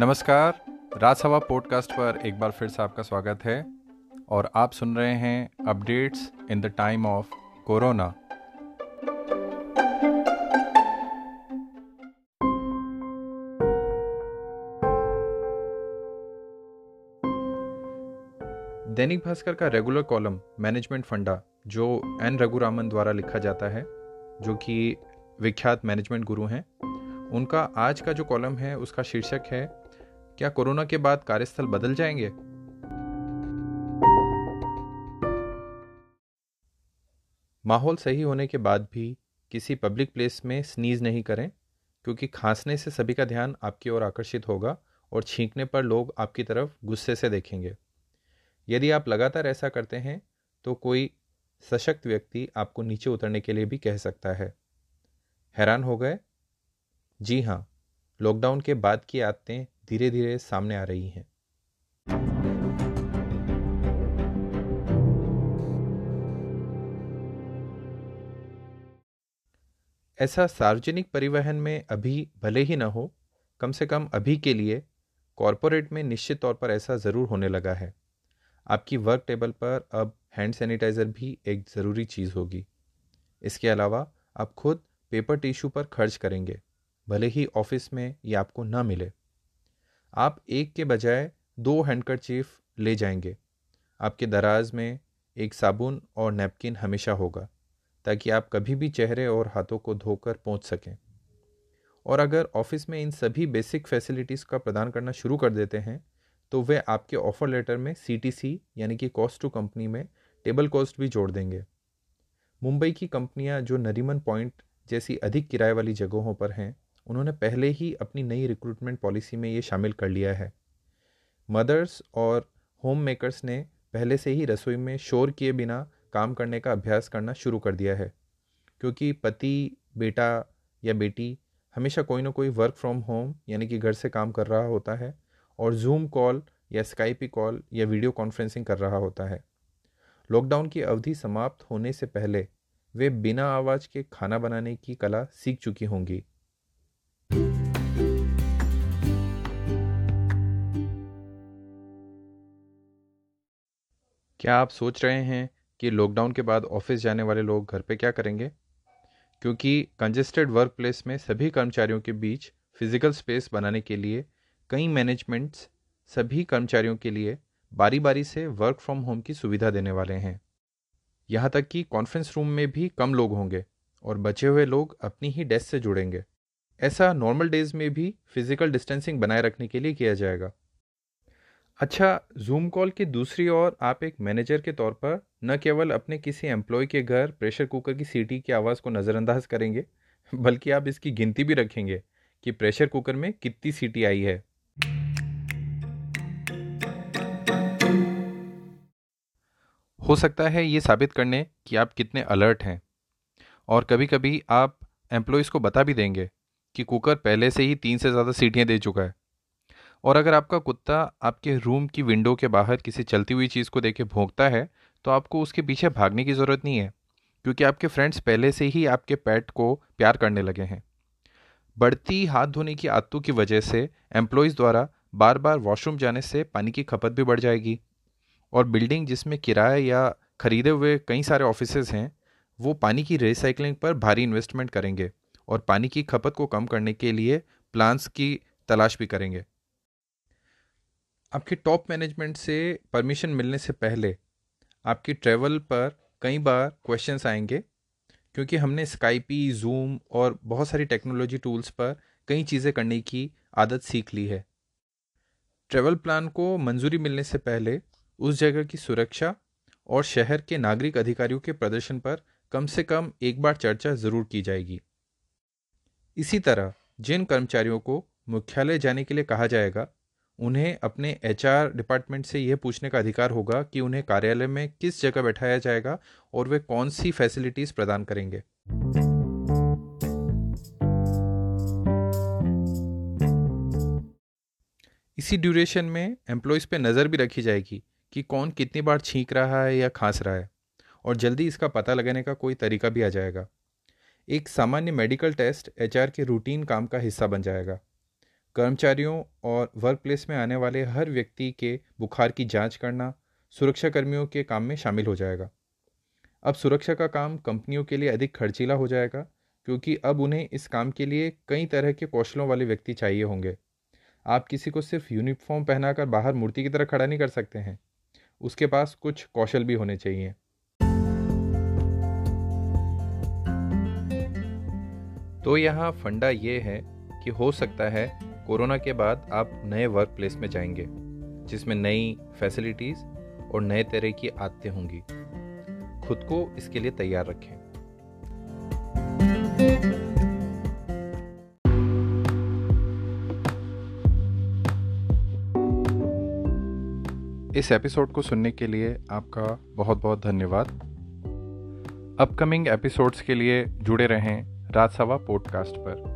नमस्कार राजसभा पॉडकास्ट पर एक बार फिर से आपका स्वागत है और आप सुन रहे हैं updates in the time of corona. Dainik Bhaskar का रेगुलर कॉलम मैनेजमेंट फंडा, जो एन रघुरामन द्वारा लिखा जाता है, जो कि विख्यात मैनेजमेंट गुरु हैं, उनका आज का जो कॉलम है, उसका शीर्षक है क्या कोरोना के बाद कार्यस्थल बदल जाएँगे? माहौल सही होने के बाद भी किसी पब्लिक प्लेस में स्नीज नहीं करें, क्योंकि खांसने से सभी का ध्यान आपकी ओर आकर्षित होगा और छींकने पर लोग आपकी तरफ़ गुस्से से देखेंगे। यदि आप लगातार ऐसा करते हैं तो कोई सशक्त व्यक्ति आपको नीचे उतरने के लिए भी कह सकता है। हैरान हो गए? जी हाँ लॉकडाउन के बाद की आदतें धीरे धीरे सामने आ रही हैं। ऐसा सार्वजनिक परिवहन में अभी भले ही ना हो, कम से कम अभी के लिए कॉरपोरेट में निश्चित तौर पर ऐसा ज़रूर होने लगा है। आपकी वर्क टेबल पर अब हैंड सैनिटाइज़र भी एक ज़रूरी चीज़ होगी। इसके अलावा आप खुद पेपर टिश्यू पर खर्च करेंगे, भले ही ऑफ़िस में ये आपको ना मिले। आप एक के बजाय दो हैंडकरचीफ ले जाएँगे। आपके दराज में एक साबुन और नैपकिन हमेशा होगा, ताकि आप कभी भी चेहरे और हाथों को धोकर पहुँच सकें। और अगर ऑफ़िस में इन सभी बेसिक फैसिलिटीज़ का प्रदान करना शुरू कर देते हैं तो वे आपके ऑफ़र लेटर में सीटीसी यानी कि कॉस्ट टू कंपनी में टेबल कॉस्ट भी जोड़ देंगे। मुंबई की कंपनियाँ जो नरीमन पॉइंट जैसी अधिक किराए वाली जगहों पर हैं उन्होंने पहले ही अपनी नई रिक्रूटमेंट पॉलिसी में ये शामिल कर लिया है। मदर्स और होम मेकर्स ने पहले से ही रसोई में शोर किए बिना काम करने का अभ्यास करना शुरू कर दिया है, क्योंकि पति, बेटा या बेटी हमेशा कोई ना कोई वर्क फ्रॉम होम यानी कि घर से काम कर रहा होता है और जूम कॉल या स्काइपी कॉल या वीडियो कॉन्फ्रेंसिंग कर रहा होता है। लॉकडाउन की अवधि समाप्त होने से पहले वे बिना आवाज़ के खाना बनाने की कला सीख चुकी होंगी। क्या आप सोच रहे हैं कि लॉकडाउन के बाद ऑफ़िस जाने वाले लोग घर पे क्या करेंगे? क्योंकि कंजेस्टेड वर्क प्लेस में सभी कर्मचारियों के बीच फ़िज़िकल स्पेस बनाने के लिए, कई मैनेजमेंट्स सभी कर्मचारियों के लिए बारी बारी से वर्क फ्रॉम होम की सुविधा देने वाले हैं। यहाँ तक कि कॉन्फ्रेंस रूम में भी कम लोग होंगे और बचे हुए लोग अपनी ही डेस्क से जुड़ेंगे। ऐसा नॉर्मल डेज़ में भी फ़िज़िकल डिस्टेंसिंग बनाए रखने के लिए किया जाएगा। अच्छा जूम कॉल की दूसरी ओर आप एक मैनेजर के तौर पर न केवल अपने किसी एम्प्लॉय के घर प्रेशर कुकर की सीटी की आवाज़ को नज़रअंदाज करेंगे, बल्कि आप इसकी गिनती भी रखेंगे कि प्रेशर कुकर में कितनी सीटी आई है। हो सकता है ये साबित करने कि आप कितने अलर्ट हैं। और कभी कभी आप एम्प्लॉयज़ को बता भी देंगे कि कुकर पहले से ही तीन से ज़्यादा सीटियाँ दे चुका है। और अगर आपका कुत्ता आपके रूम की विंडो के बाहर किसी चलती हुई चीज़ को देख भोंकता है तो आपको उसके पीछे भागने की ज़रूरत नहीं है, क्योंकि आपके फ्रेंड्स पहले से ही आपके पेट को प्यार करने लगे हैं। बढ़ती हाथ धोने की आदतों की वजह से एम्प्लॉयज़ द्वारा बार बार वॉशरूम जाने से पानी की खपत भी बढ़ जाएगी। और बिल्डिंग जिसमें किराए या खरीदे हुए कई सारे ऑफ़िस हैं, वो पानी की रिसाइकलिंग पर भारी इन्वेस्टमेंट करेंगे और पानी की खपत को कम करने के लिए प्लान्स की तलाश भी करेंगे। आपके टॉप मैनेजमेंट से परमिशन मिलने से पहले आपकी ट्रैवल पर कई बार क्वेश्चंस आएँगे, क्योंकि हमने स्काइपी जूम और बहुत सारी टेक्नोलॉजी टूल्स पर कई चीज़ें करने की आदत सीख ली है। ट्रैवल प्लान को मंजूरी मिलने से पहले उस जगह की सुरक्षा और शहर के नागरिक अधिकारियों के प्रदर्शन पर कम से कम एक बार चर्चा ज़रूर की जाएगी। इसी तरह जिन कर्मचारियों को मुख्यालय जाने के लिए कहा जाएगा उन्हें अपने एचआर डिपार्टमेंट से यह पूछने का अधिकार होगा कि उन्हें कार्यालय में किस जगह बैठाया जाएगा और वे कौन सी फैसिलिटीज़ प्रदान करेंगे। इसी ड्यूरेशन में एम्प्लॉयज़ पे नज़र भी रखी जाएगी कि कौन कितनी बार छींक रहा है या खांस रहा है और जल्दी इसका पता लगाने का कोई तरीका भी आ जाएगा। एक सामान्य मेडिकल टेस्ट एचआर के रूटीन काम का हिस्सा बन जाएगा। कर्मचारियों और वर्क प्लेस में आने वाले हर व्यक्ति के बुखार की जाँच करना सुरक्षा कर्मियों के काम में शामिल हो जाएगा। अब सुरक्षा का काम कंपनियों के लिए अधिक खर्चीला हो जाएगा, क्योंकि अब उन्हें इस काम के लिए कई तरह के कौशलों वाले व्यक्ति चाहिए होंगे। आप किसी को सिर्फ़ यूनिफॉर्म पहनाकर बाहर मूर्ति की तरह खड़ा नहीं कर सकते हैं। उसके पास कुछ कौशल भी होने चाहिए। तो यहाँ फंडा ये है कि हो सकता है कोरोना के बाद आप नए वर्क प्लेस में जाएँगे, जिसमें नई फैसिलिटीज़ और नए तरह की आदतें होंगी। खुद को इसके लिए तैयार रखें। इस एपिसोड को सुनने के लिए आपका बहुत बहुत धन्यवाद। अपकमिंग एपिसोड्स के लिए जुड़े रहें राजसभा पॉडकास्ट पर।